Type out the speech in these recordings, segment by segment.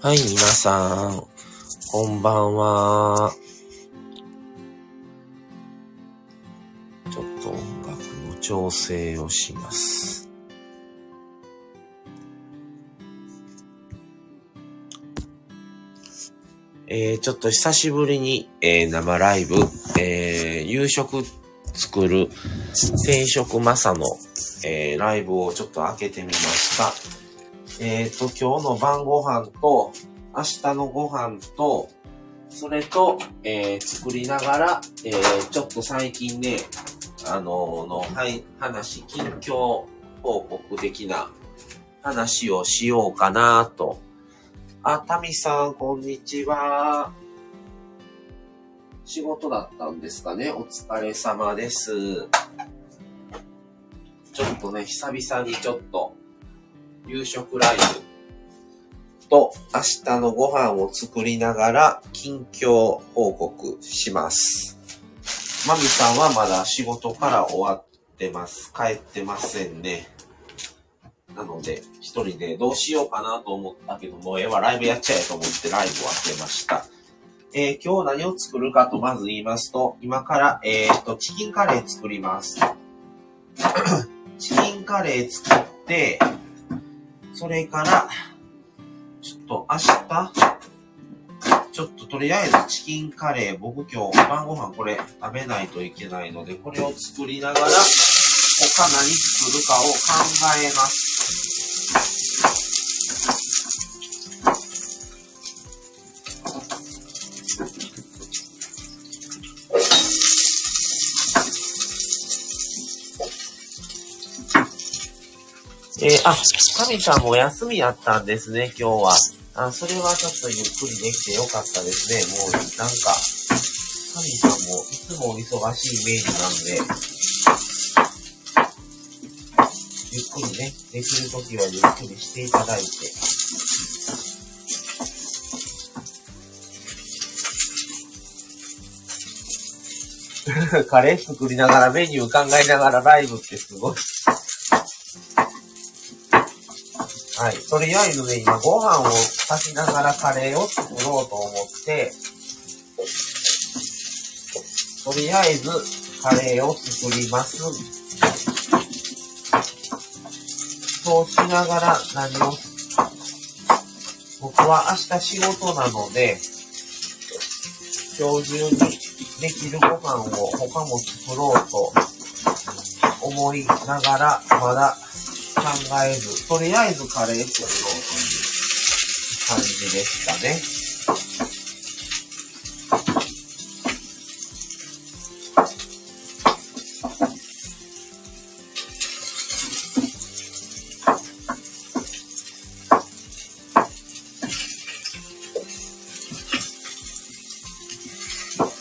はい、皆さん、こんばんは。ちょっと音楽の調整をします。えー、ちょっと久しぶりに、えー、生ライブ、えー、夕食作る定食マサの、えー、ライブをちょっと開けてみました。えっ、ー、と、今日の晩ご飯と、明日のご飯と、それと、えー、作りながら、えー、ちょっと最近ね、あのー、の、はい、話、近況報告的な話をしようかなと。あ、タミさん、こんにちは。仕事だったんですかね？お疲れ様です。ちょっとね、久々にちょっと、夕食ライブと明日のご飯を作りながら近況報告します。マミさんはまだ仕事から終わってます。帰ってませんね。なので、一人でどうしようかなと思ったけども、ええわ、ライブやっちゃえと思ってライブを開けました。えー、今日何を作るかとまず言いますと、今から、えっ、と、チキンカレー作ります。チキンカレー作って、それから、ちょっと明日、ちょっととりあえずチキンカレー、僕今日晩ご飯これ食べないといけないので、これを作りながら、他何作るかを考えます。えー、あ、神さんもお休みやったんですね、今日は。あ、それはちょっとゆっくりできてよかったですね。もう、なんか、神さんもいつも忙しいイメージなんで、ゆっくりね、できるときはゆっくりしていただいて。カレー作りながらメニュー考えながらライブってすごい。はい。とりあえずね、今ご飯を炊きながらカレーを作ろうと思って、とりあえずカレーを作ります。そうしながら何を、僕は明日仕事なので、今日中にできるご飯を他も作ろうと思いながら、まだえず、とりあえずカレー作ろうという感じでしたね。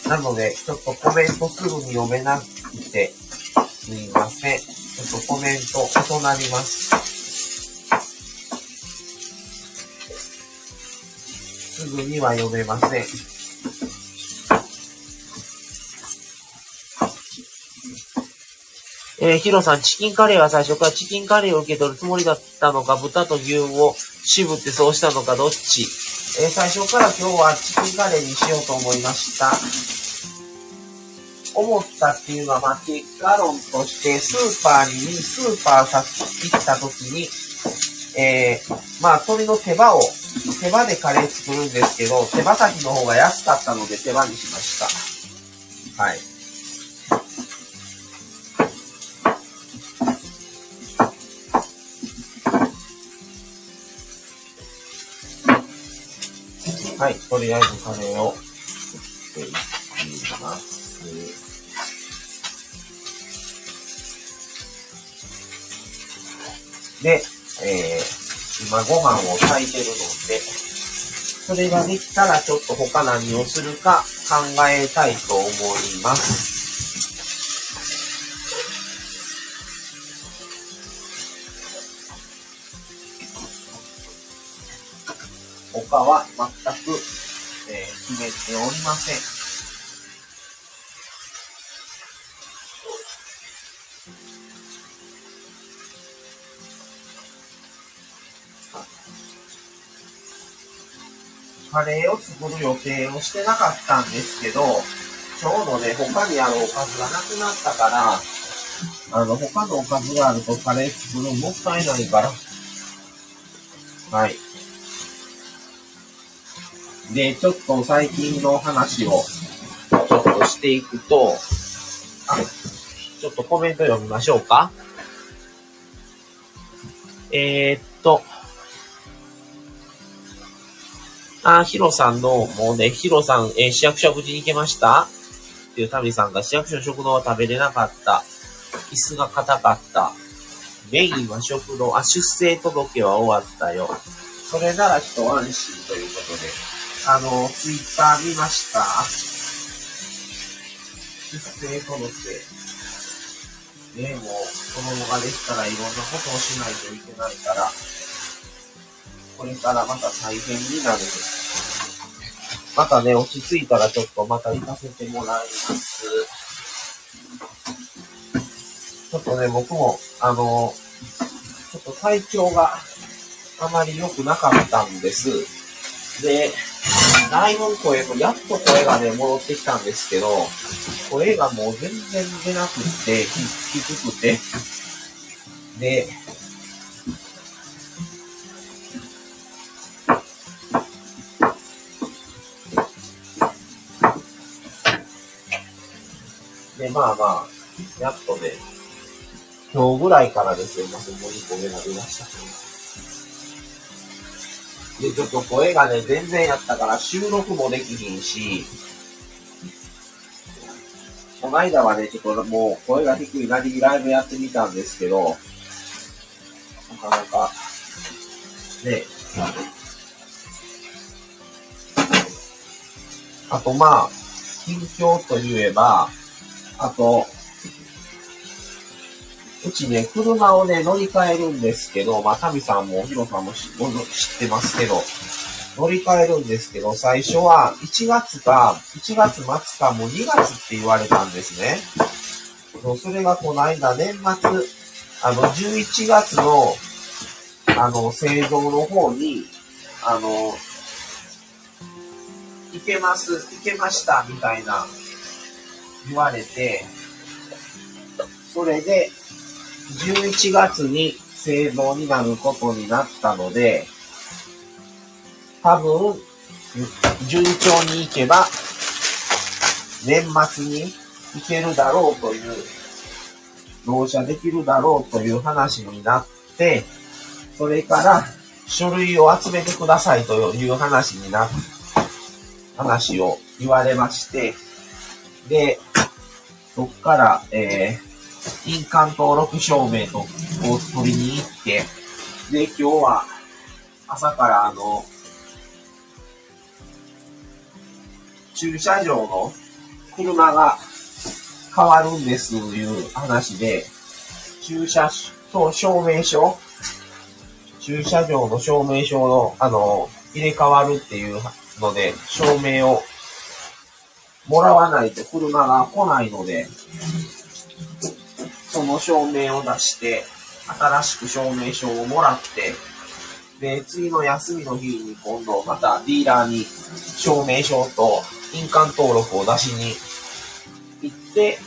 なので、ちょっとコメントすぐに読めなくて、すいません。とコメント異なります。すぐには読めません。えー、ヒロさん、チキンカレーは最初からチキンカレーを受け取るつもりだったのか、豚と牛を渋ってそうしたのか、どっち？えー、最初から今日はチキンカレーにしようと思いました。思ったっていうのは、まあ、結果論として、スーパーに、スーパーさ行った時に、えー、まあ、鶏の手羽を、手羽でカレー作るんですけど、手羽先の方が安かったので手羽にしました。はい。はい、とりあえずカレーを作っていきます。で、えー、今ご飯を炊いてるので、それができたらちょっと他何をするか考えたいと思います。他は全く、えー、決めておりません。カレーを作る予定をしてなかったんですけど、ちょうどね、他にあるおかずがなくなったから、あの、他のおかずがあるとカレー作るのもったいないから。はい。で、ちょっと最近の話をちょっとしていくと、あ、ちょっとコメント読みましょうか。えー、っと、あ、ヒロさんの、もうね、ヒロさん、えー、市役所無事に行けました？っていうタミさんが市役所食堂は食べれなかった。椅子が硬かった。メインは食堂、あ、出生届は終わったよ。それなら一安心ということで、あの、ツイッター見ました出生届。ね、もう、子供ができたらいろんなことをしないといけないから、これからまた大変になる。またね、落ち着いたらちょっとまた行かせてもらいます。ちょっとね、僕も、あの、ちょっと体調があまり良くなかったんです。で、ライオン声もやっと声がね、戻ってきたんですけど、声がもう全然出なくって、低くて、で、まあまあ、やっとね、今日ぐらいからですよ、またもう2個目が出ました。で、ちょっと声がね、全然やったから収録もできひんし、この間はね、ちょっともう声が低いなりにライブやってみたんですけど、なかなか、ね、あとまあ、近況といえば、あと、うちね、車をね、乗り換えるんですけど、まあ、タミさんもヒロさんも知ってますけど、乗り換えるんですけど、最初は1月か、1月末かもう2月って言われたんですね。それがこの間、年末、あの、11月の、あの、製造の方に、あの、いけます、いけました、みたいな言われて、それで、11月に製造になることになったので、多分、順調にいけば、年末に行けるだろうという、納車できるだろうという話になって、それから書類を集めてくださいという話になっ話を言われまして、で、そっから、えー、印鑑登録証明と、を取りに行って、で、今日は、朝からあの、駐車場の車が変わるんですという話で、駐車と証明書、駐車場の証明書の、あの、入れ替わるっていうので、証明をもらわないと車が来ないので、その証明を出して、新しく証明書をもらって、で、次の休みの日に今度またディーラーに証明書と印鑑登録を出しに行って、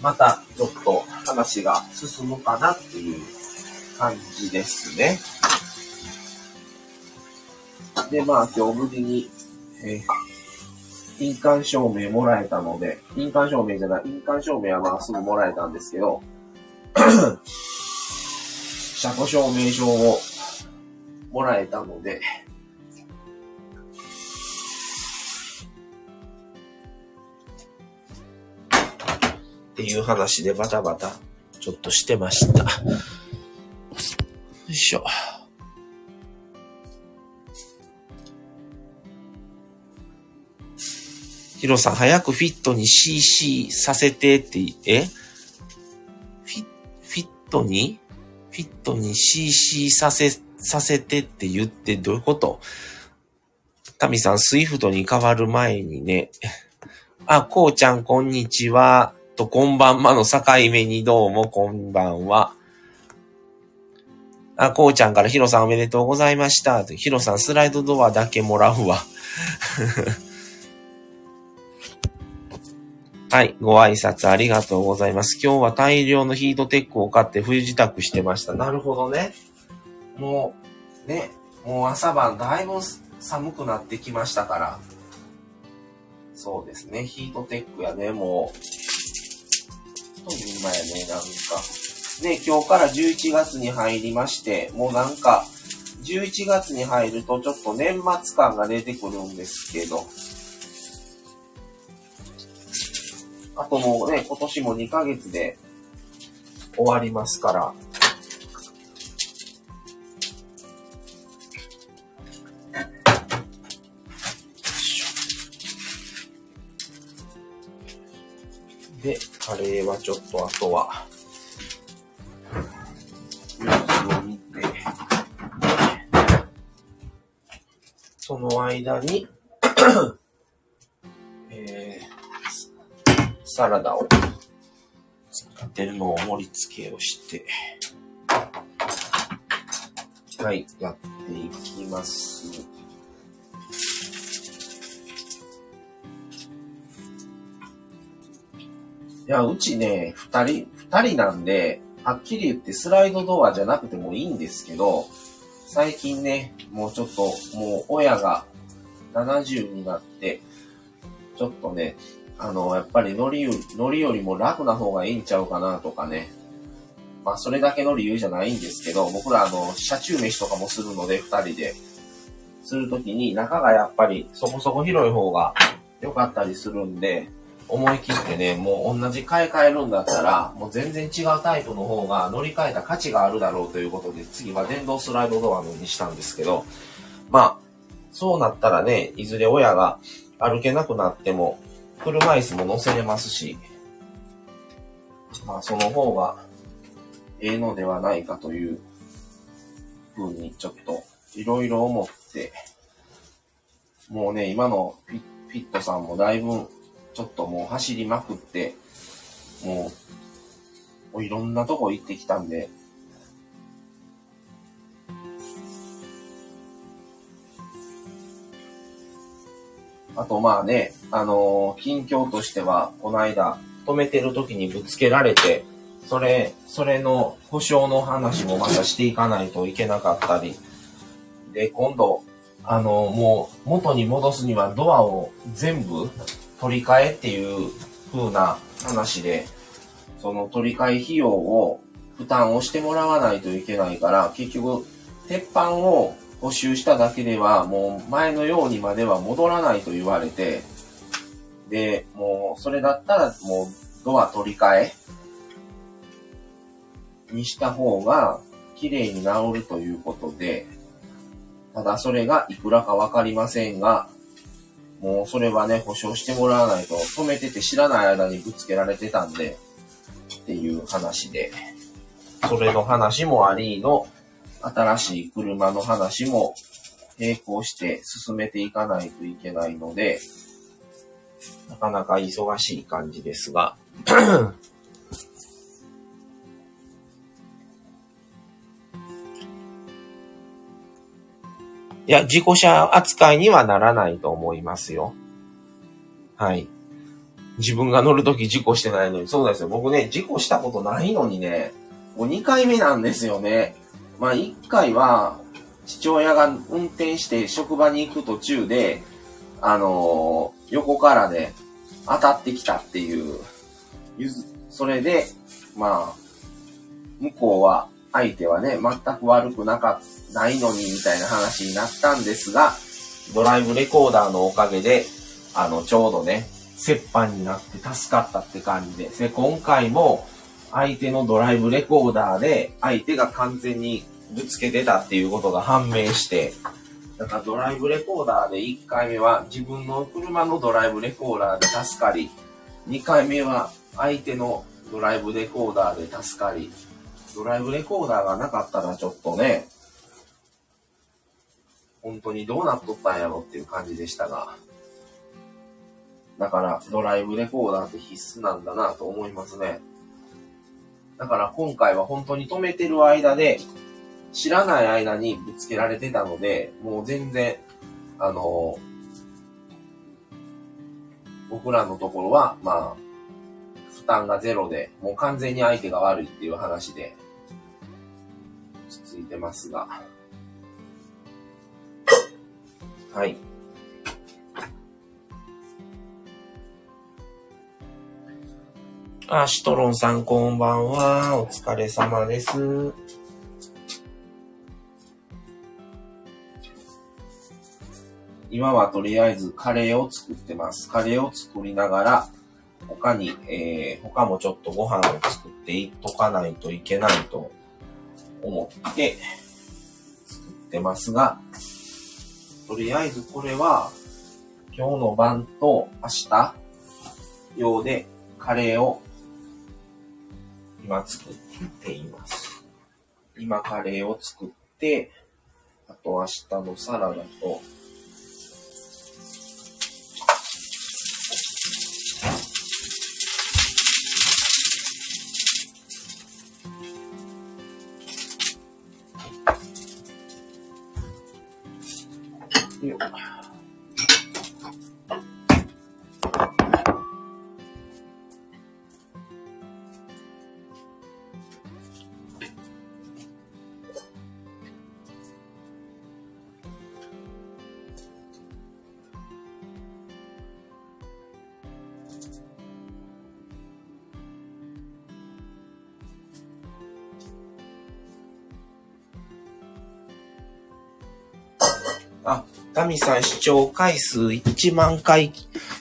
またちょっと話が進むかなっていう感じですね。で、まあ今日無事に、えー印鑑証明もらえたので、印鑑証明じゃない、印鑑証明はまあすぐもらえたんですけど、車庫証明書をもらえたので、っていう話でバタバタちょっとしてました。よいしょ。ヒロさん、早くフィットに CC させてって、え？フィフィットに？フィットに CC させ、させてって言ってどういうこと？タミさん、スイフトに変わる前にね、あ、こうちゃん、こんにちは。と、こんばんまの境目にどうも、こんばんは。あ、こうちゃんからヒロさんおめでとうございました。ヒロさんスライドドアだけもらうわ。はい。ご挨拶ありがとうございます。今日は大量のヒートテックを買って冬支度してました。なるほどね。もう、ね、もう朝晩だいぶ寒くなってきましたから。そうですね。ヒートテックやね、もう。という今やね、なんか。ね、今日から11月に入りまして、もうなんか、11月に入るとちょっと年末感が出てくるんですけど、あともうね、今年も2ヶ月で終わりますから。で、カレーはちょっとあとは、様子を見て、その間に えサラダを使ってるのを盛り付けをして、はい、やっていきます。いや、うちね、二人、二人なんで、はっきり言ってスライドドアじゃなくてもいいんですけど、最近ね、もうちょっと、もう親が70になって、ちょっとね、あの、やっぱり乗り、乗りよりも楽な方がいいんちゃうかなとかね。まあ、それだけの理由じゃないんですけど、僕らあの、車中飯とかもするので、二人で。するときに、中がやっぱりそこそこ広い方が良かったりするんで、思い切ってね、もう同じ買い替えるんだったら、もう全然違うタイプの方が乗り換えた価値があるだろうということで、次は電動スライドドアにしたんですけど、まあ、そうなったらね、いずれ親が歩けなくなっても、車椅子も乗せれますし、まあその方がええのではないかというふうにちょっといろいろ思って、もうね、今のフィットさんもだいぶちょっともう走りまくって、もういろんなとこ行ってきたんで、あとまあね、あのー、近況としては、この間、止めてる時にぶつけられて、それ、それの保証の話もまたしていかないといけなかったり、で、今度、あの、もう元に戻すにはドアを全部取り替えっていう風な話で、その取り替え費用を負担をしてもらわないといけないから、結局、鉄板を補修しただけでは、もう前のようにまでは戻らないと言われて、で、もうそれだったらもうドア取り替えにした方が綺麗に治るということで、ただそれがいくらかわかりませんが、もうそれはね、保証してもらわないと、止めてて知らない間にぶつけられてたんで、っていう話で、それの話もありの、新しい車の話も並行して進めていかないといけないので、なかなか忙しい感じですが、いや、事故車扱いにはならないと思いますよ。はい。自分が乗るとき事故してないのに、そうなんですよ。僕ね、事故したことないのにね、もう2回目なんですよね。まあ、一回は、父親が運転して職場に行く途中で、あのー、横からね、当たってきたっていう、それで、まあ、向こうは、相手はね、全く悪くなか、ないのに、みたいな話になったんですが、ドライブレコーダーのおかげで、あの、ちょうどね、折半になって助かったって感じで、で今回も、相手のドライブレコーダーで、相手が完全にぶつけてたっていうことが判明して、だからドライブレコーダーで1回目は自分の車のドライブレコーダーで助かり、2回目は相手のドライブレコーダーで助かり、ドライブレコーダーがなかったらちょっとね、本当にどうなっとったんやろっていう感じでしたが、だからドライブレコーダーって必須なんだなと思いますね。だから今回は本当に止めてる間で、知らない間にぶつけられてたので、もう全然、あの、僕らのところは、まあ、負担がゼロで、もう完全に相手が悪いっていう話で、続いてますが。はい。あ、シトロンさんこんばんは。お疲れ様です。今はとりあえずカレーを作ってます。カレーを作りながら、他に、えー、他もちょっとご飯を作っていっとかないといけないと思って作ってますが、とりあえずこれは今日の晩と明日用でカレーを今作っています。今カレーを作って、あと明日のサラダと、ミさん視聴回数1万回、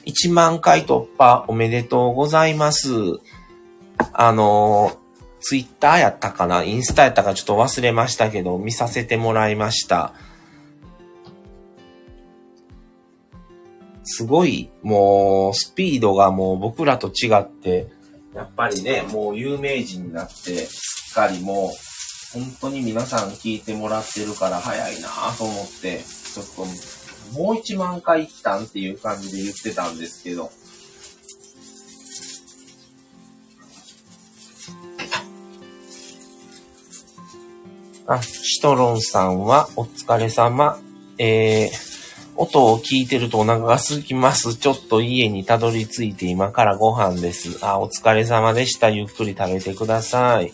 1万回突破おめでとうございます。あの、ツイッターやったかなインスタやったかちょっと忘れましたけど、見させてもらいました。すごい、もう、スピードがもう僕らと違って、やっぱりね、もう有名人になって、すっかりもう、本当に皆さん聞いてもらってるから早いなと思って、ちょっと、もう1万回来たんっていう感じで言ってたんですけど、あ、シトロンさんはお疲れ様。えー、音を聞いてるとお腹が空きます。ちょっと家にたどり着いて今からご飯です。あ、お疲れ様でした。ゆっくり食べてください。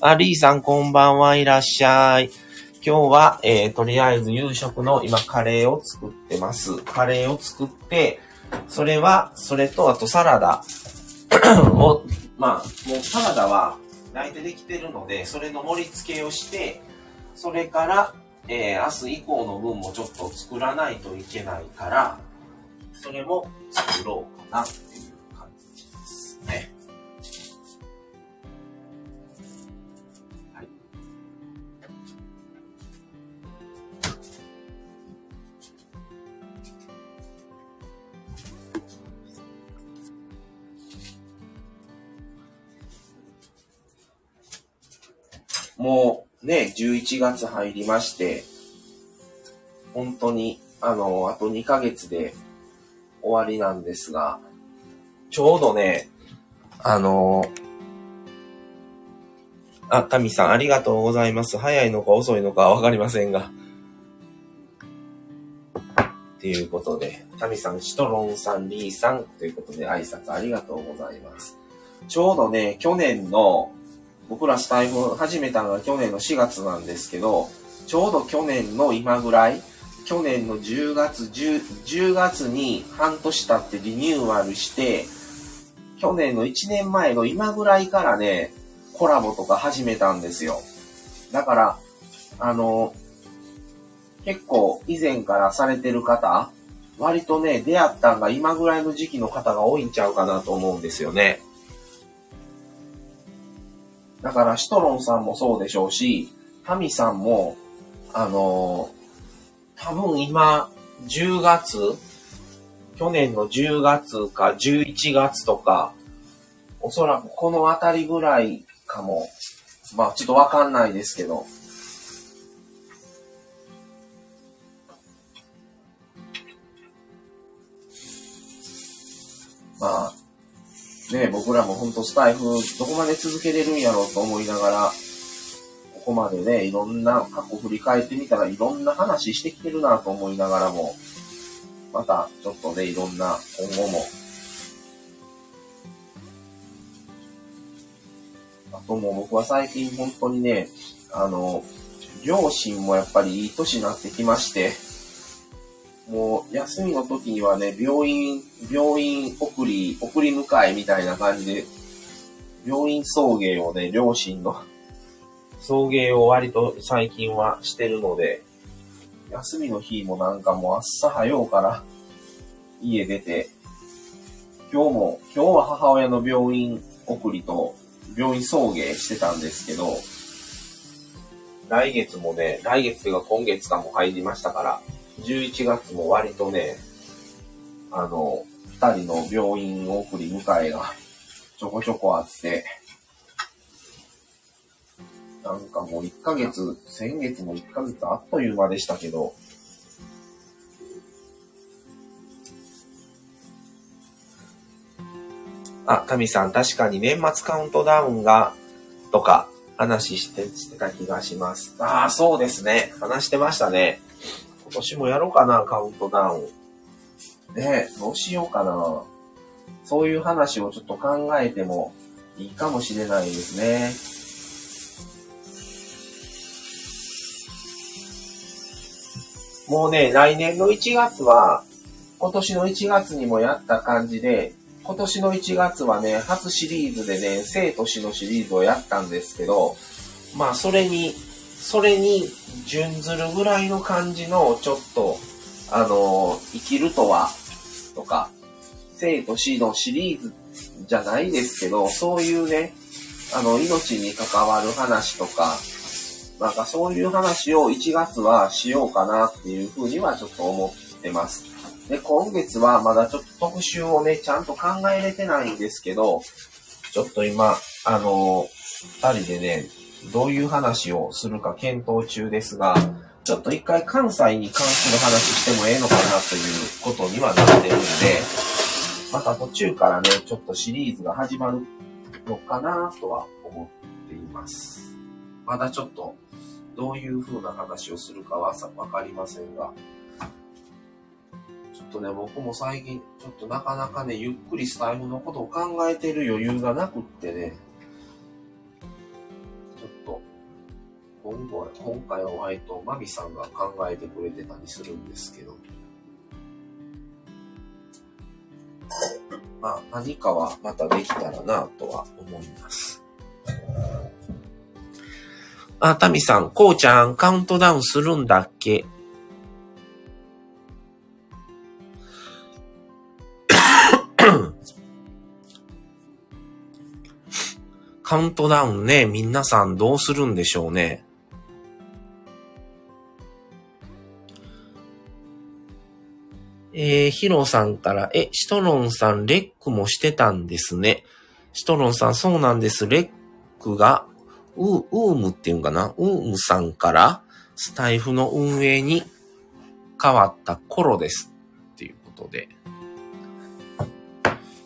あ、リーさんこんばんはいらっしゃい。今日は、えー、とりあえず夕食の今カレーを作ってます。カレーを作って、それは、それとあとサラダ を、まあ、もうサラダは焼いてできてるので、それの盛り付けをして、それから、えー、明日以降の分もちょっと作らないといけないから、それも作ろうかなっていう感じですね。もうね、11月入りまして、本当に、あの、あと2ヶ月で終わりなんですが、ちょうどね、あの、あ、タミさんありがとうございます。早いのか遅いのかわかりませんが。っていうことで、タミさん、シトロンさん、リーさんということで挨拶ありがとうございます。ちょうどね、去年の僕らスタイフ始めたのが去年の4月なんですけど、ちょうど去年の今ぐらい、去年の10月、10, 10月に半年経ってリニューアルして、去年の1年前の今ぐらいからね、コラボとか始めたんですよ。だから、あの、結構以前からされてる方、割とね、出会ったんが今ぐらいの時期の方が多いんちゃうかなと思うんですよね。だからシトロンさんもそうでしょうし、タミさんも、あのー、多分今、10月、去年の10月か11月とか、おそらくこのあたりぐらいかも。まあちょっとわかんないですけど。まあ、ね、僕らもほんとスタイフどこまで続けれるんやろうと思いながら、ここまでね、いろんな過去振り返ってみたらいろんな話してきてるなと思いながらも、またちょっとね、いろんな今後も、あともう僕は最近本当にね、あの、両親もやっぱりいい年になってきまして、もう休みの時にはね、病院、病院送り、送り迎えみたいな感じで、病院送迎をね、両親の送迎を割と最近はしてるので、休みの日もなんかもう朝早うから家出て、今日も、今日は母親の病院送りと病院送迎してたんですけど、来月もね、来月というか今月かも入りましたから、11月も割とね、あの、二人の病院送り迎えがちょこちょこあって、なんかもう1ヶ月、先月も1ヶ月あっという間でしたけど、あ、タミさん、確かに年末カウントダウンが、とか、話して、してた気がします。ああ、そうですね。話してましたね。今年もやろうかな、カウントダウン。ねどうしようかな。そういう話をちょっと考えてもいいかもしれないですね。もうね、来年の1月は、今年の1月にもやった感じで、今年の1月はね、初シリーズでね、生と死のシリーズをやったんですけど、まあ、それに、それに準ずるぐらいの感じの、ちょっと、あの、生きるとは、とか、生と死のシリーズじゃないですけど、そういうね、あの、命に関わる話とか、なんかそういう話を1月はしようかなっていうふうにはちょっと思ってます。で、今月はまだちょっと特集をね、ちゃんと考えれてないんですけど、ちょっと今、あの、二人でね、どういう話をするか検討中ですが、ちょっと一回関西に関する話してもええのかなということにはなってるんで、また途中からね、ちょっとシリーズが始まるのかなとは思っています。まだちょっと、どういう風な話をするかはわかりませんが、ちょっとね、僕も最近、ちょっとなかなかね、ゆっくりスタイルのことを考えてる余裕がなくってね、今後は、今回は割とマミさんが考えてくれてたりするんですけど、まあ、何かはまたできたらなとは思います。あ、タミさん、こうちゃん、カウントダウンするんだっけ？カウントダウンね、皆さんどうするんでしょうね。えー、ヒロさんから、え、シトロンさん、レックもしてたんですね。シトロンさん、そうなんです。レックが、ウ、ウームっていうんかな？ウームさんから、スタイフの運営に変わった頃です。っていうことで。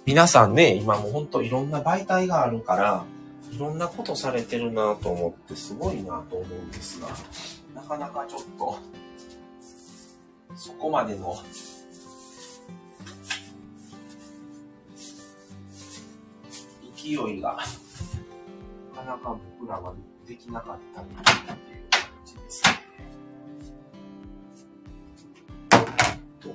皆さんね、今もほんといろんな媒体があるから、いろんなことされてるなと思ってすごいなと思うんですが、なかなかちょっと、そこまでの勢いが、なかなか僕らはできなかったなっていう感じですね。と。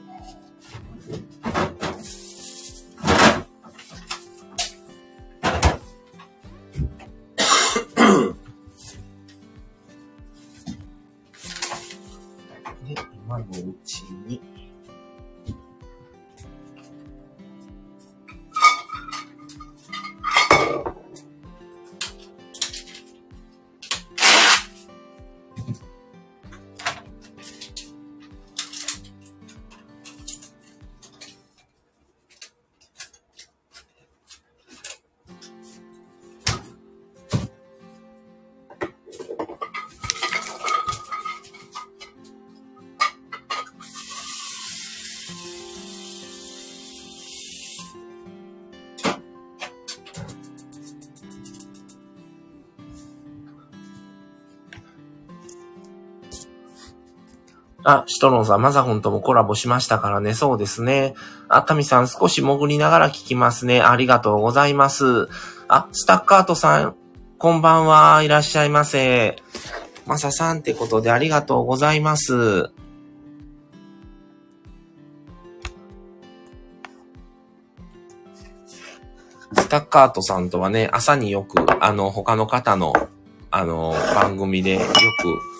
あ、シトロンさん、マザホンともコラボしましたからね。そうですね。あ、タミさん、少し潜りながら聞きますね。ありがとうございます。あ、スタッカートさん、こんばんは。いらっしゃいませ。マサさんってことでありがとうございます。スタッカートさんとはね、朝によく、あの、他の方の、あの、番組でよく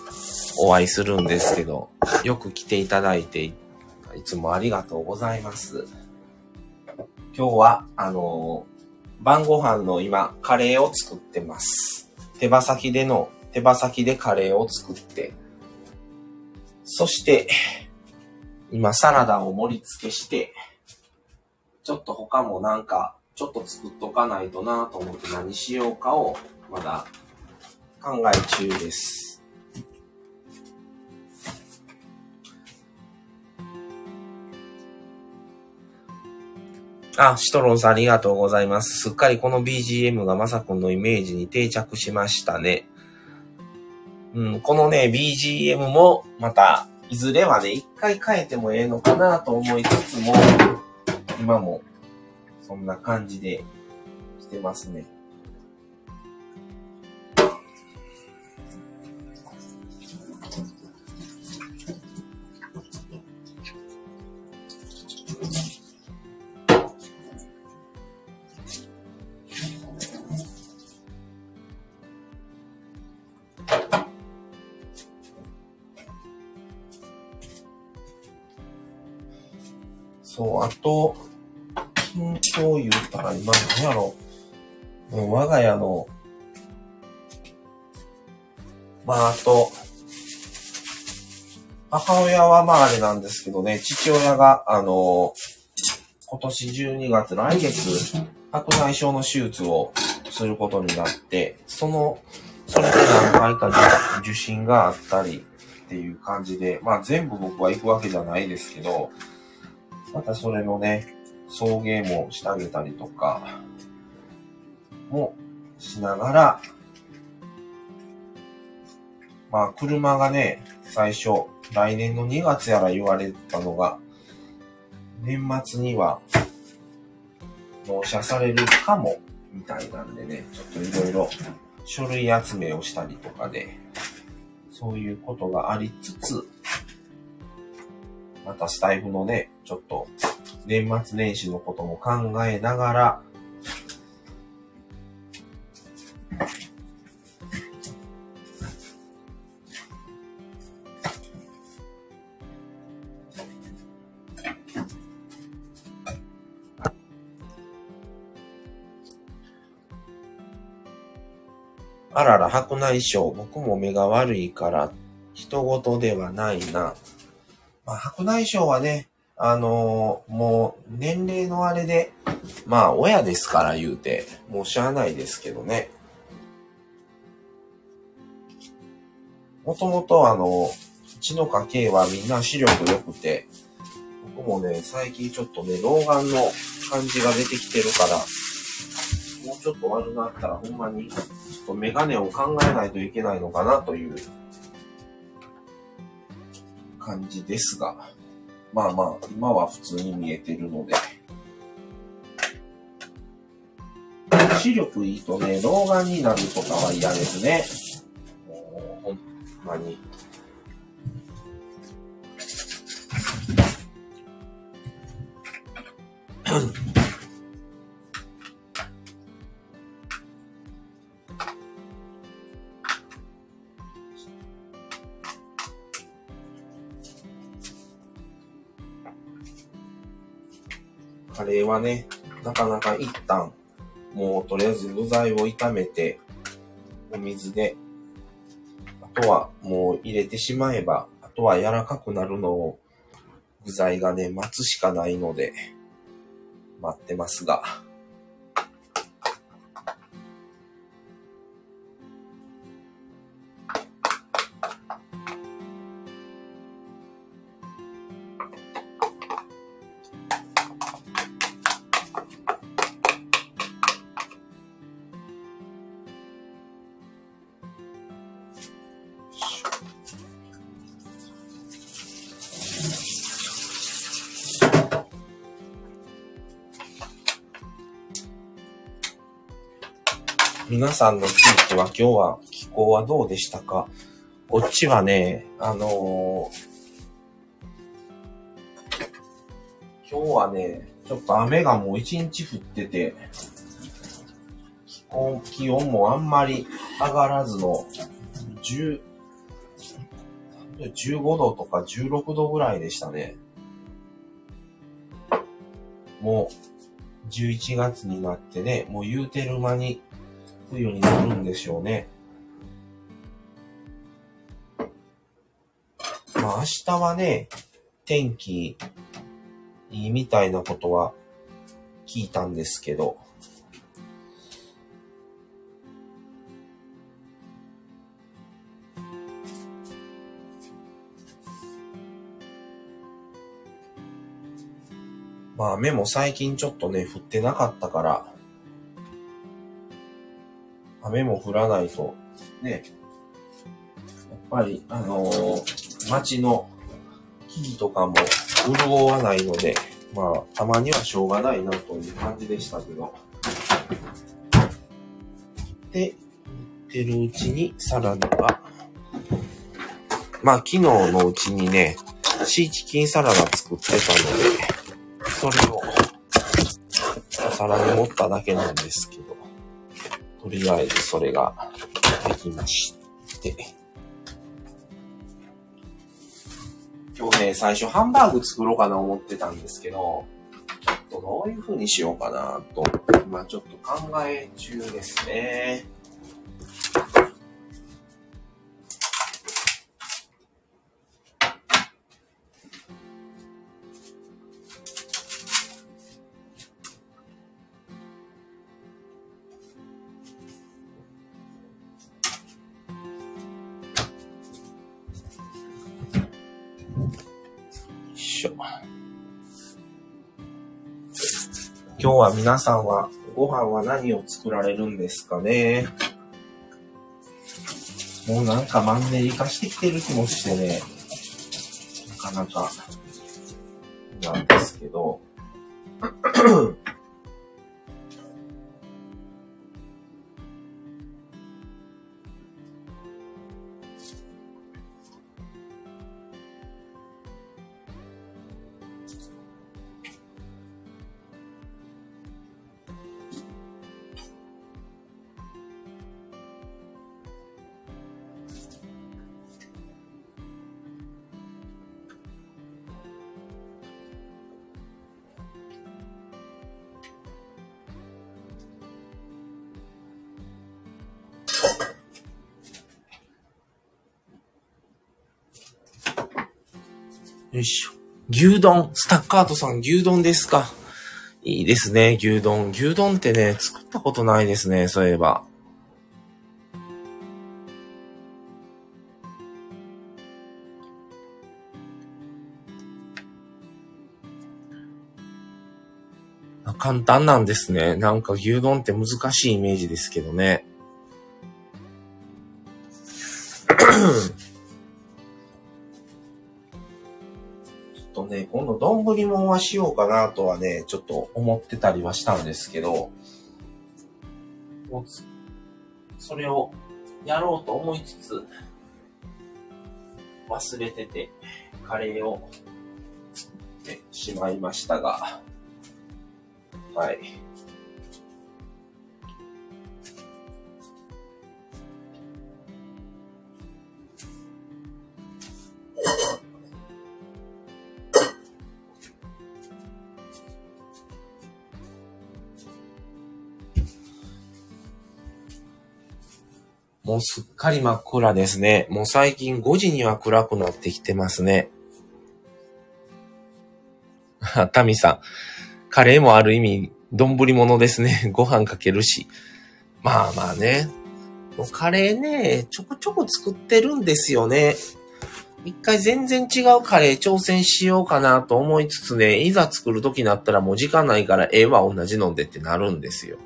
お会いするんですけど、よく来ていただいて、いつもありがとうございます。今日は、あの、晩ご飯の今、カレーを作ってます。手羽先での、手羽先でカレーを作って、そして、今サラダを盛り付けして、ちょっと他もなんか、ちょっと作っとかないとなと思って何しようかを、まだ考え中です。あ、シトロンさんありがとうございます。すっかりこの BGM がまさくんのイメージに定着しましたね。うん、このね、BGM もまた、いずれはね、一回変えてもええのかなと思いつつも、今もそんな感じでしてますね。と、近況言ったら今何やろ？う。我が家の、まあ、あと、母親はまああれなんですけどね、父親が、あの、今年12月、来月、白内障の手術をすることになって、その、それで何回か受診があったりっていう感じで、まあ全部僕は行くわけじゃないですけど、またそれのね、送迎もしてあげたりとか、もしながら、まあ車がね、最初、来年の2月やら言われたのが、年末には納車されるかも、みたいなんでね、ちょっといろいろ書類集めをしたりとかで、そういうことがありつつ、またスタイフのね、ちょっと年末年始のことも考えながら、あらら、白内障。僕も目が悪いから、人事ではないな。まあ、白内障はね、あのー、もう年齢のあれで、まあ親ですから言うて、もうしゃあないですけどね。もともとあの、うちの家系はみんな視力良くて、僕もね、最近ちょっとね、老眼の感じが出てきてるから、もうちょっと悪くなったらほんまに、ちょっとメガネを考えないといけないのかなという感じですが、まあまあ、今は普通に見えてるので。視力いいとね、老眼になるとかは嫌ですね。もう、ほんまに。がね、なかなか一旦、もうとりあえず具材を炒めて、お水で、あとはもう入れてしまえば、あとは柔らかくなるのを、具材がね、待つしかないので、待ってますが。皆さんの地域は今日は気候はどうでしたか？こっちはね、あのー今日はね、ちょっと雨がもう一日降ってて、気温、気温もあんまり上がらずの、10、15度とか16度ぐらいでしたね。もう、11月になってね、もう言うてる間に冬になるんでしょうね。まあ明日はね、天気いいみたいなことは聞いたんですけど、まあ雨も最近ちょっとね、降ってなかったから、雨も降らないと、ね、やっぱり、あのー、街の木々とかも潤わないので、まあ、たまにはしょうがないなという感じでしたけど。で、てるうちにサラダが、まあ、昨日のうちにね、シーチキンサラダ作ってたので、それを、お皿に盛っただけなんですけど、とりあえずそれができまして、今日ね、最初ハンバーグ作ろうかな思ってたんですけど、ちょっとどういう風にしようかなと、今ちょっと考え中ですね。しょ。今日は皆さんはご飯は何を作られるんですかね？もうなんかマンネリ化してきてる気もしてね、なかなか、なんですけど、よいしょ。牛丼。スタッカートさん、牛丼ですか。いいですね、牛丼。牛丼ってね、作ったことないですね、そういえば。簡単なんですね。なんか牛丼って難しいイメージですけどね。しようかなとはね、ちょっと思ってたりはしたんですけど、それをやろうと思いつつ、忘れてて、カレーを作ってしまいましたが、はい。もうすっかり真っ暗ですね。もう最近5時には暗くなってきてますね。あ タミさん。カレーもある意味、丼物ですね。ご飯かけるし。まあまあね。カレーね、ちょこちょこ作ってるんですよね。一回全然違うカレー挑戦しようかなと思いつつね、いざ作る時になったらもう時間ないからええわ同じのでってなるんですよ。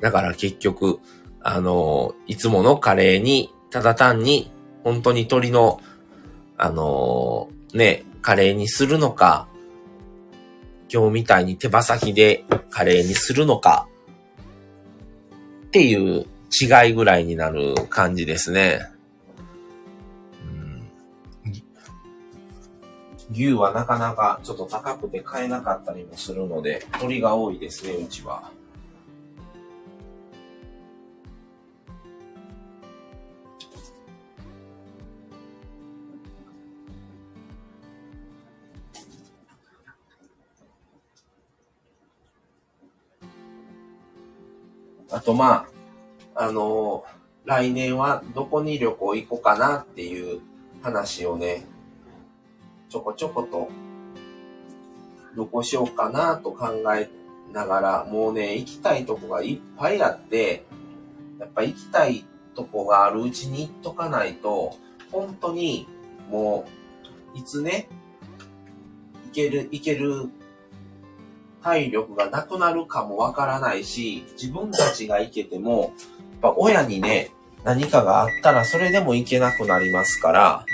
だから結局、あの、いつものカレーに、ただ単に、本当に鶏の、あの、ね、カレーにするのか、今日みたいに手羽先でカレーにするのか、っていう違いぐらいになる感じですね。牛はなかなかちょっと高くて買えなかったりもするので、鳥が多いですね、うちは。あとまあ、あのー、来年はどこに旅行行こうかなっていう話をね、ちょこちょこと、どこしようかなと考えながら、もうね、行きたいとこがいっぱいあって、やっぱ行きたいとこがあるうちに行っとかないと、本当にもう、いつね、行ける、行ける体力がなくなるかもわからないし、自分たちが行けても、やっぱ親にね、何かがあったらそれでも行けなくなりますから、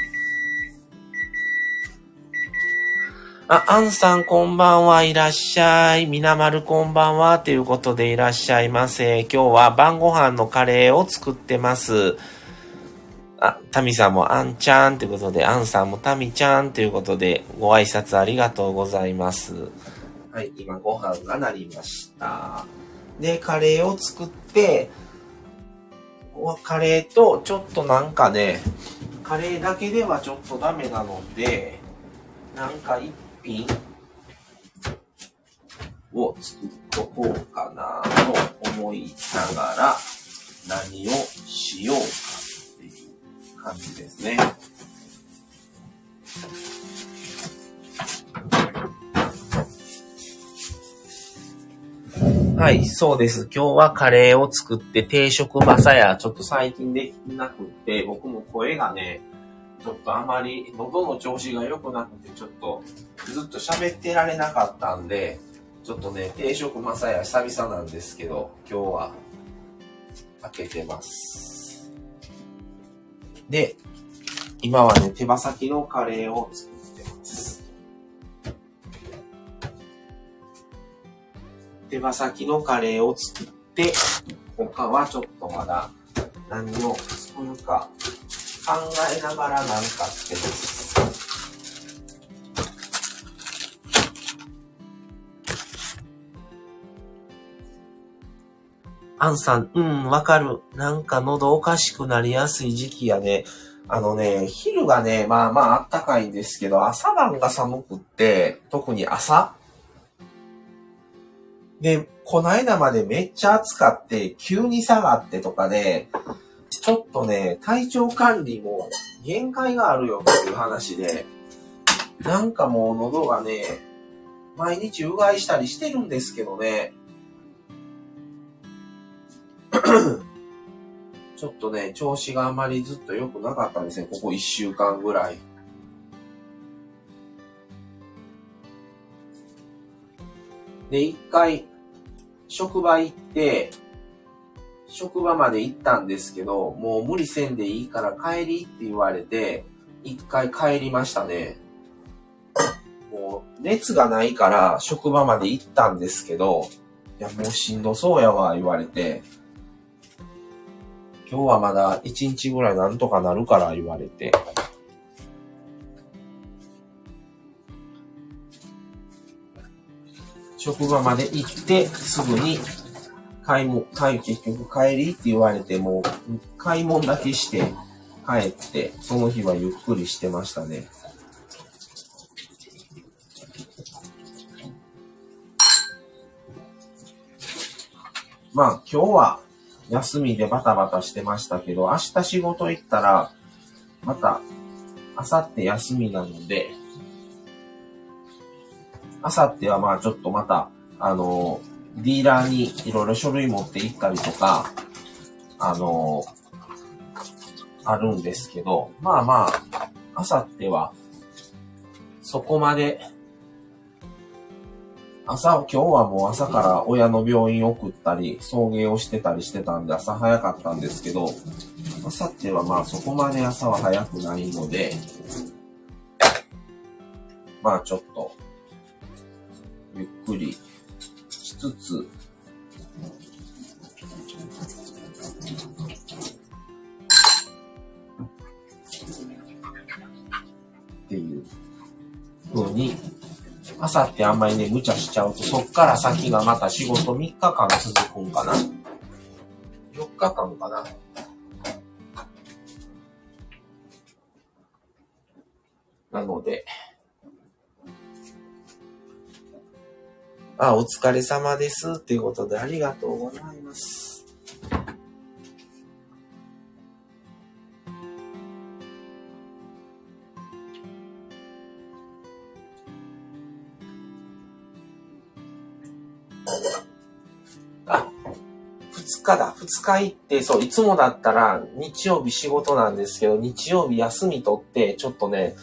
あ、アンさんこんばんはいらっしゃい。みなまるこんばんは。ということでいらっしゃいませ。今日は晩ご飯のカレーを作ってます。あ、タミさんもあんちゃんということで、アンさんもタミちゃんということで、ご挨拶ありがとうございます。はい、今ご飯がなりました。で、カレーを作って、カレーとちょっとなんかね、カレーだけではちょっとダメなので、なんか一品を作っとこうかなと思いながら、何をしようかっていう感じですね。はい、そうです。今日はカレーを作って定食まさや、ちょっと最近できなくって、僕も声がね、ちょっとあまり喉の調子が良くなくて、ちょっとずっと喋ってられなかったんで、ちょっとね、定食まさや久々なんですけど、今日は開けてます。で、今はね、手羽先のカレーを作手羽先のカレーを作って、他はちょっとまだ何を作るか考えながらなんかしてます。アンさん、うん、わかる。なんか喉おかしくなりやすい時期やね。あのね、昼がね、まあまああったかいんですけど、朝晩が寒くって、特に朝、で、この間までめっちゃ暑かって、急に下がってとかで、ちょっとね、体調管理も限界があるよっていう話で、なんかもう喉がね、毎日うがいしたりしてるんですけどね、ちょっとね、調子があまりずっと良くなかったんですね、ここ一週間ぐらい。で、一回、職場行って、職場まで行ったんですけど、もう無理せんでいいから帰りって言われて、一回帰りましたね。もう熱がないから職場まで行ったんですけど、いやもうしんどそうやわ言われて、今日はまだ一日ぐらいなんとかなるから言われて、職場まで行って、すぐに買い物、買い、結局帰りって言われても、買い物だけして帰って、その日はゆっくりしてましたね。まあ今日は休みでバタバタしてましたけど、明日仕事行ったら、また、明後日休みなので、あさってはまあちょっとまた、あの、ディーラーにいろいろ書類持って行ったりとか、あの、あるんですけど、まあまあ、あさっては、そこまで、朝、今日はもう朝から親の病院送ったり、送迎をしてたりしてたんで朝早かったんですけど、あさってはまあそこまで朝は早くないので、まあちょっと、ゆっくりしつつ、っていう風に、あさってあんまりね、無茶しちゃうと、そっから先がまた仕事3日間続くんかな ?4 日間かななので、あ、お疲れ様ですっていうことでありがとうございます。あ、二日だ。二日行って、そう、いつもだったら日曜日仕事なんですけど、日曜日休み取って、ちょっとね、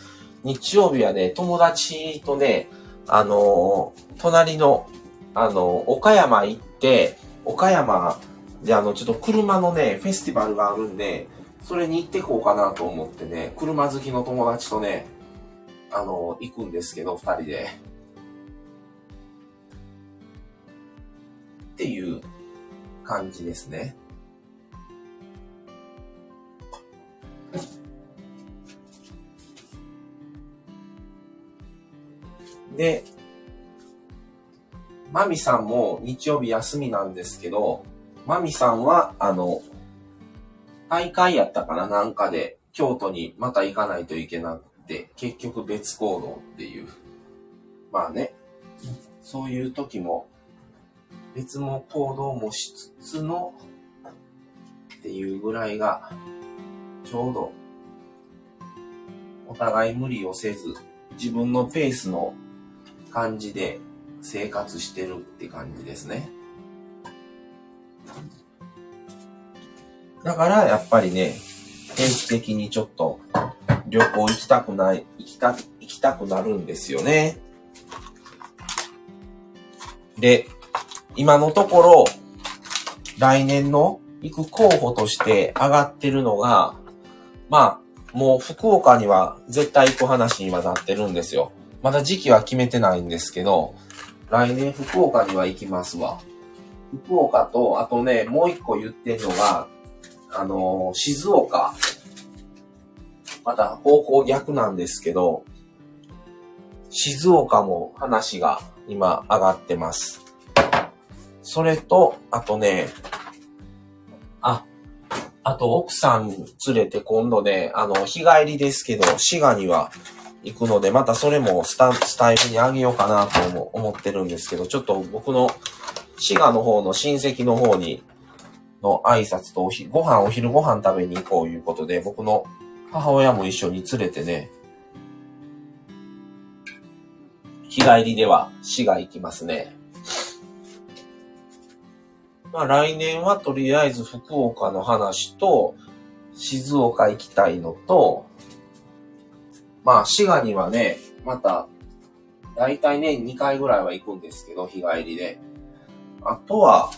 日曜日はね、友達とね、あの、隣の、あの、岡山行って、岡山であの、ちょっと車のね、フェスティバルがあるんで、それに行ってこうかなと思ってね、車好きの友達とね、あの、行くんですけど、二人で。っていう感じですね。で、マミさんも日曜日休みなんですけど、マミさんは、あの、大会やったかななんかで、京都にまた行かないといけなくて、結局別行動っていう。まあね、そういう時も、別の行動もしつつの、っていうぐらいが、ちょうど、お互い無理をせず、自分のペースの感じで生活してるって感じですね。だからやっぱりね、定期的にちょっと旅行行きたくない、行きた、行きたくなるんですよね。で、今のところ、来年の行く候補として上がってるのが、まあ、もう福岡には絶対行く話にはなってるんですよ。まだ時期は決めてないんですけど、来年福岡には行きますわ。福岡と、あとね、もう一個言ってんのが、あの、静岡。また方向逆なんですけど、静岡も話が今上がってます。それと、あとね、あ、あと奥さん連れて今度ね、あの、日帰りですけど、滋賀には行くので、またそれもスタスタイルにあげようかなとも思ってるんですけど、ちょっと僕の滋賀の方の親戚の方に、の挨拶とおひ、ご飯、お昼ご飯食べに行こういうことで、僕の母親も一緒に連れてね、日帰りでは滋賀行きますね。まあ来年はとりあえず福岡の話と、静岡行きたいのと、まあ、滋賀にはね、また、だいたい年2回ぐらいは行くんですけど、日帰りで。あとは、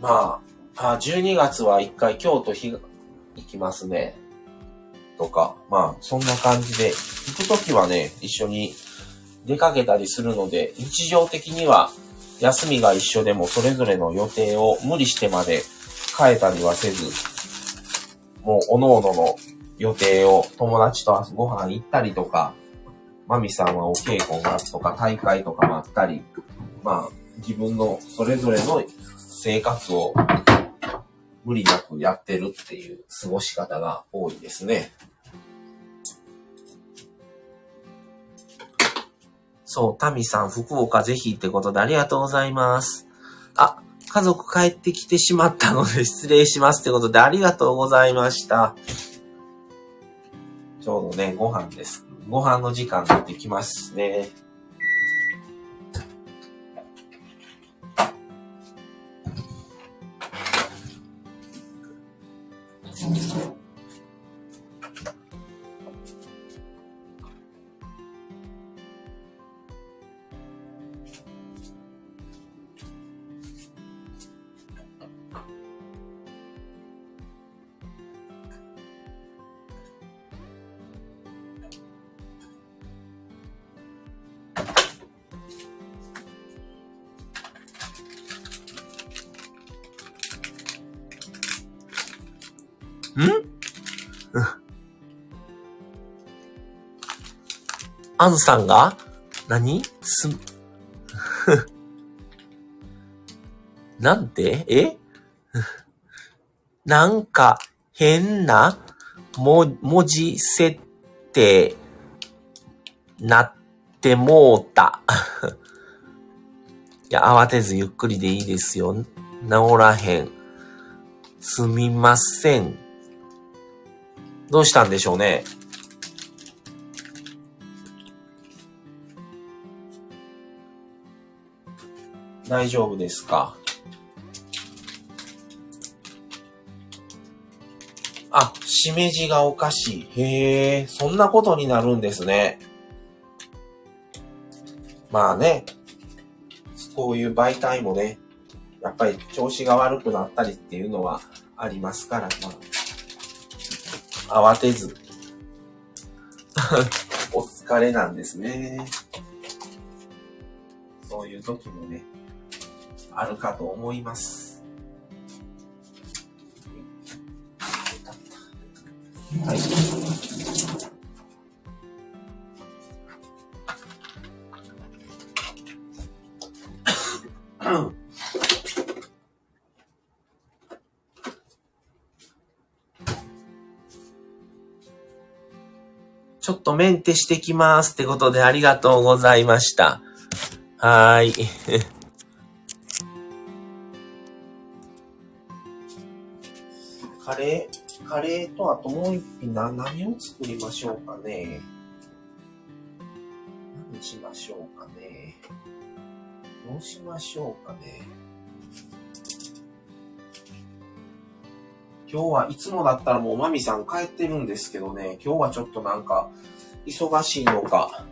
まあ、あ12月は1回京都日、行きますね。とか、まあ、そんな感じで、行くときはね、一緒に出かけたりするので、日常的には休みが一緒でもそれぞれの予定を無理してまで変えたりはせず、もう、おのおのの予定を友達とご飯行ったりとか、マミさんはお稽古がとか大会とかもあったり、まあ自分のそれぞれの生活を無理なくやってるっていう過ごし方が多いですね。そう、タミさん、福岡ぜひってことでありがとうございます。あ、家族帰ってきてしまったので失礼しますってことでありがとうございました。ちょうどね、ご飯です。ご飯の時間になってきますね。アンさんが？何？す、なんて？え？なんか変なも文字設定なってもうた。いや、慌てずゆっくりでいいですよ。治らへん。すみません。どうしたんでしょうね。大丈夫ですか？あ、しめじがおかしい。へえ、そんなことになるんですね。まあね、こういう媒体もね、やっぱり調子が悪くなったりっていうのはありますから、まあ、慌てず、お疲れなんですね。そういう時もね、あるかと思います。はい。ちょっとメンテしてきますってことでありがとうございました。はーい。カレーとあともう一品な、何を作りましょうかね。何しましょうかね。どうしましょうかね。今日はいつもだったらもうマミさん帰ってるんですけどね、今日はちょっとなんか忙しいのか。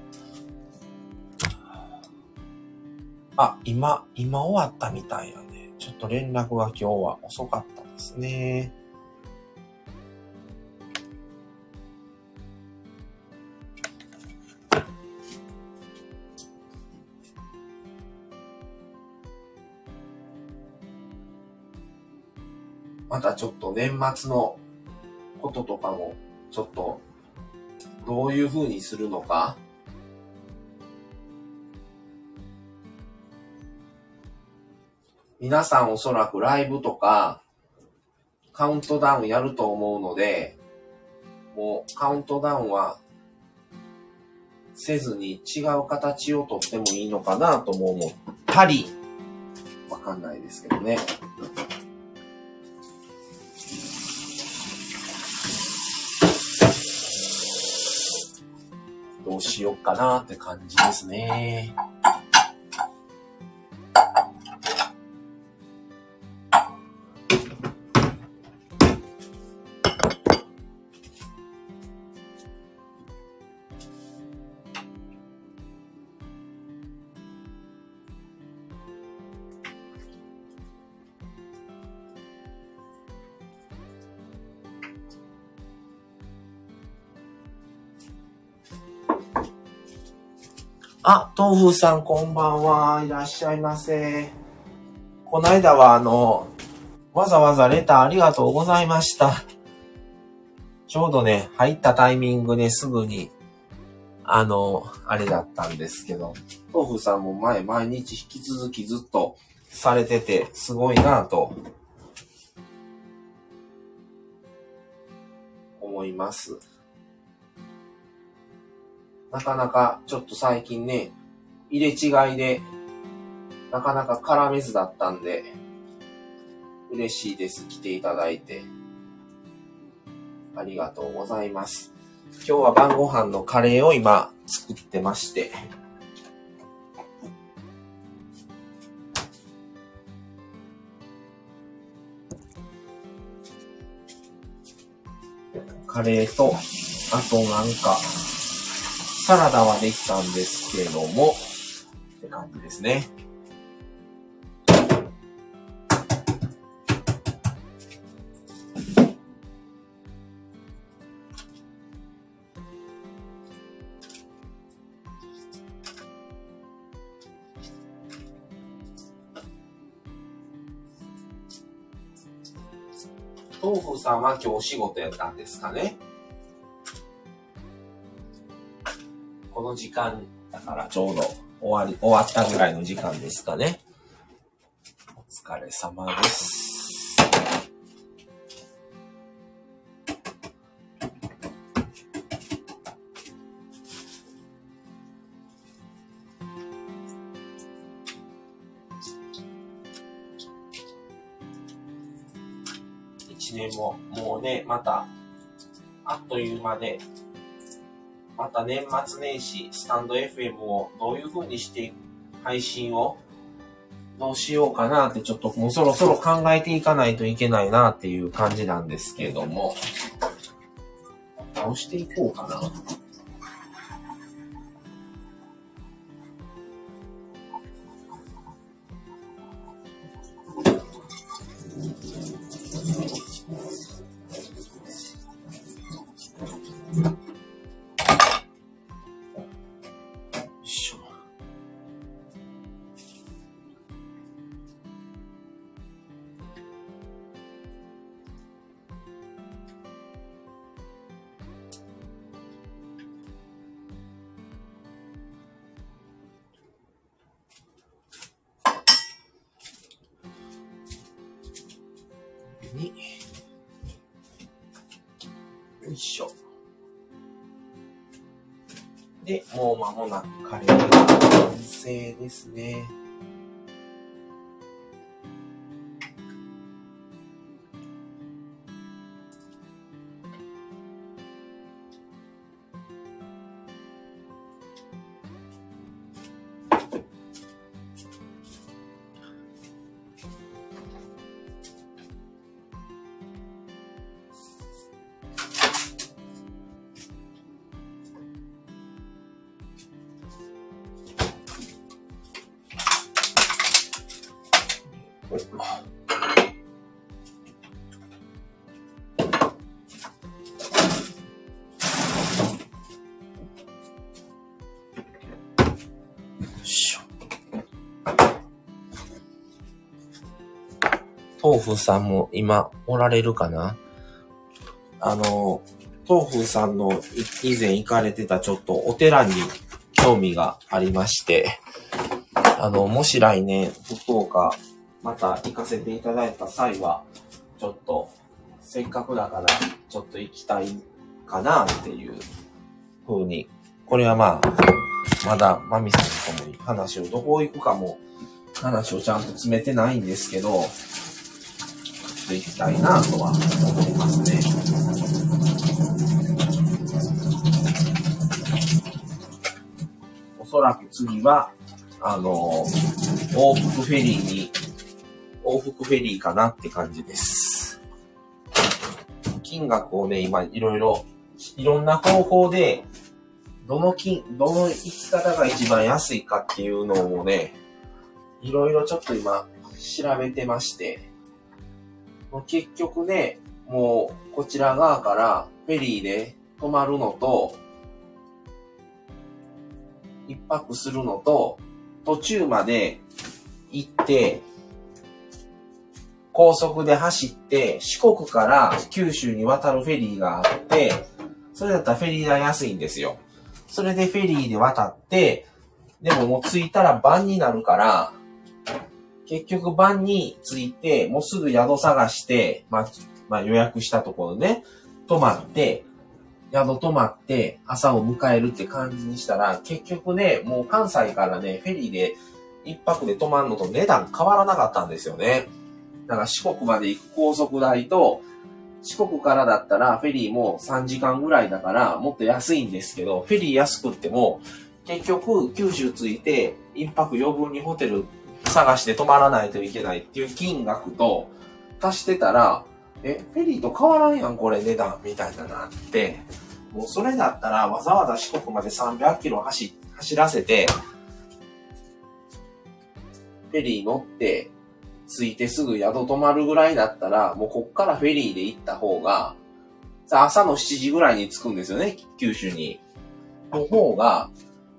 あ、今、今終わったみたいやね。ちょっと連絡が今日は遅かったですね。たちょっと年末のこととかも、ちょっと、どういう風にするのか、皆さんおそらくライブとか、カウントダウンやると思うので、もうカウントダウンはせずに違う形をとってもいいのかなとも思ったり、わかんないですけどね。しようかなって感じですね。あ、豆腐さんこんばんは。いらっしゃいませ。こないだはあの、わざわざレターありがとうございました。ちょうどね、入ったタイミングですぐに、あの、あれだったんですけど、豆腐さんも前、毎日引き続きずっとされてて、すごいなぁと、思います。なかなかちょっと最近ね、入れ違いで、なかなか絡めずだったんで、嬉しいです。来ていただいて。ありがとうございます。今日は晩ご飯のカレーを今作ってまして。カレーと、あとなんか、サラダはできたんですけども、って感じですね。豆腐さんは今日お仕事やったんですかねの時間だからちょうど終わり、終わったぐらいの時間ですかね。お疲れ様です。一年も、もうね、また、あっという間で、また年末年始、スタンド FM をどういう風にして配信をどうしようかなってちょっともうそろそろ考えていかないといけないなっていう感じなんですけども、どうしていこうかな。もなくカレーが完成ですね。豆腐さんも今おられるかな？あの、豆腐さんの以前行かれてたちょっとお寺に興味がありまして、あの、もし来年、福岡、また行かせていただいた際は、ちょっと、せっかくだから、ちょっと行きたいかなっていう風に、これはまあ、まだ、まみさんともに話をどこ行くかも、話をちゃんと詰めてないんですけど、ていきたいなとは思いますね。おそらく次は、あの、往復フェリーに、往復フェリーかなって感じです。金額をね、今いろいろ、いろんな方法で、どの金、どの生き方が一番安いかっていうのをね、いろいろちょっと今調べてまして、結局ね、もうこちら側からフェリーで泊まるのと、一泊するのと、途中まで行って、高速で走って、四国から九州に渡るフェリーがあって、それだったらフェリー代安いんですよ。それでフェリーで渡って、でももう着いたら晩になるから、結局晩に着いて、もうすぐ宿探して、まあ、まあ、予約したところね、泊まって、宿泊まって、朝を迎えるって感じにしたら、結局ね、もう関西からね、フェリーで一泊で泊まるのと値段変わらなかったんですよね。だから四国まで行く高速代と、四国からだったらフェリーも3時間ぐらいだからもっと安いんですけど、フェリー安くっても、結局九州着いて一泊余分にホテル探して泊まらないといけないっていう金額と足してたら、え、フェリーと変わらんやん、これ値段、みたいななって、もうそれだったらわざわざ四国まで300キロ走、走らせて、フェリー乗って、着いてすぐ宿泊まるぐらいだったら、もうこっからフェリーで行った方が、朝の7時ぐらいに着くんですよね、九州に。の方が、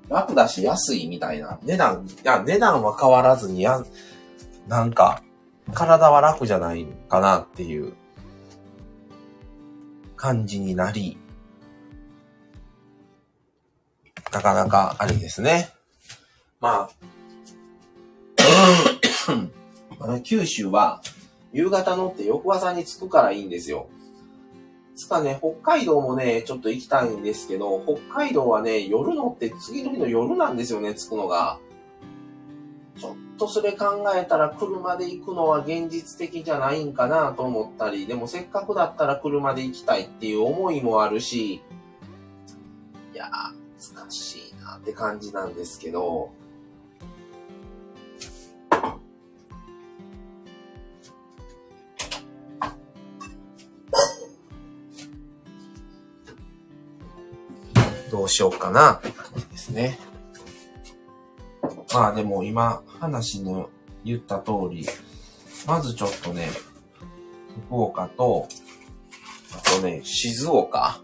楽だし安いみたいな。値段、いや、値段は変わらずに、や、なんか、体は楽じゃないかなっていう感じになり、なかなかあれですね。まあ、九州は夕方乗って翌朝に着くからいいんですよ。つかね、北海道もね、ちょっと行きたいんですけど、北海道はね、夜乗って次の日の夜なんですよね、着くのが。ちょっとそれ考えたら車で行くのは現実的じゃないんかなと思ったり、でもせっかくだったら車で行きたいっていう思いもあるし、いやー、難しいなって感じなんですけど、どうしようかなですね。まあでも今話の言った通り、まずちょっとね、福岡と、あとね、静岡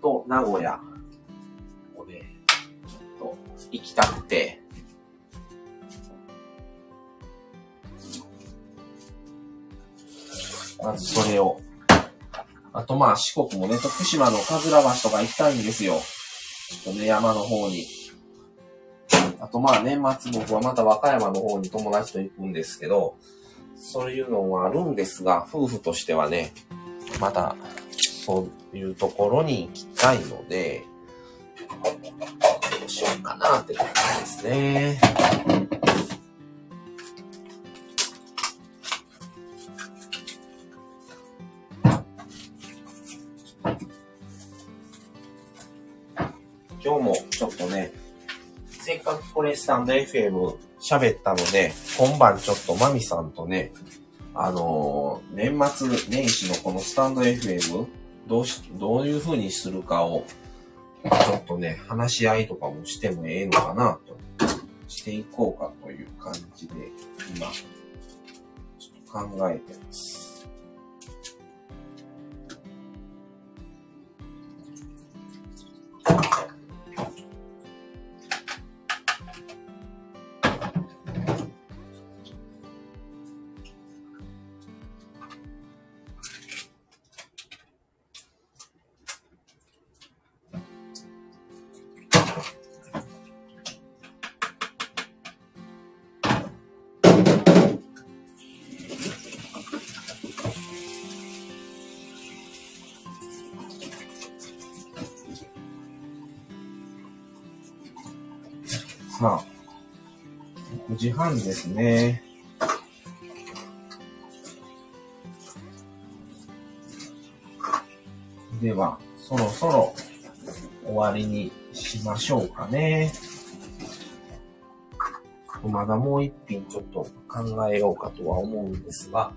と名古屋をね、ちょっと行きたくて、まずそれを。あとまあ四国もね、徳島のかずら橋とか行きたいんですよ。ちょっとね、山の方に。あとまあ年末僕はまた和歌山の方に友達と行くんですけど、そういうのもあるんですが、夫婦としてはね、またそういうところに行きたいので、どうしようかなって感じですね。スタンド FM 喋ったので、今晩ちょっとマミさんとね、あのー、年末年始のこのスタンド FM、どうし、どういう風にするかを、ちょっとね、話し合いとかもしてもええのかなと、していこうかという感じで、今、ちょっと考えてます。あ、6時半ですね。では、そろそろ終わりにしましょうかね。まだもう一品ちょっと考えようかとは思うんですが、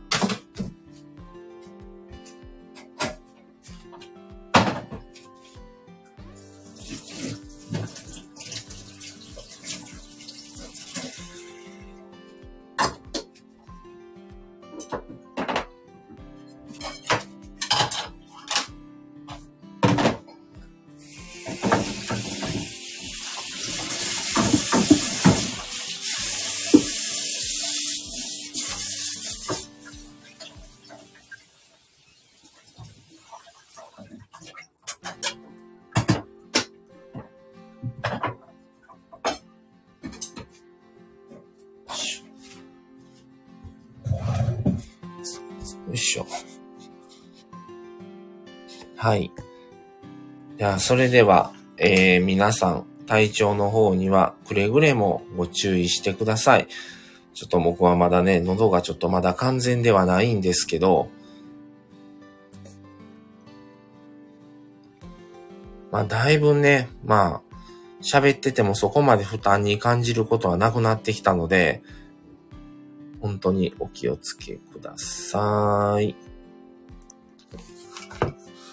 じゃあ、それでは、えー、皆さん、体調の方にはくれぐれもご注意してください。ちょっと僕はまだね、喉がちょっとまだ完全ではないんですけど、まあ、だいぶね、まあ、喋っててもそこまで負担に感じることはなくなってきたので、本当にお気をつけくださ。い。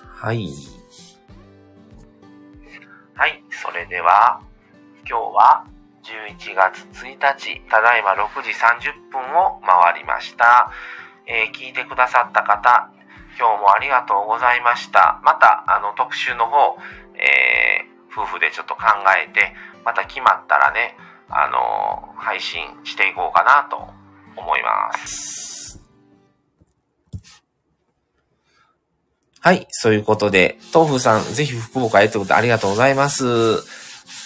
はい、では、今日は11月1日、ただいま6時30分を回りました。えー、聞いてくださった方、今日もありがとうございました。また、あの、特集の方、えー、夫婦でちょっと考えて、また決まったらね、あのー、配信していこうかなと思います。はい、そういうことで、豆腐さん、ぜひ福岡へということでありがとうございます。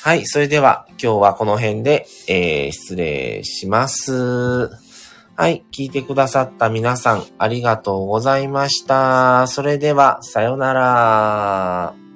はい、それでは今日はこの辺で、えー、失礼します。はい、聞いてくださった皆さんありがとうございました。それでは、さよなら。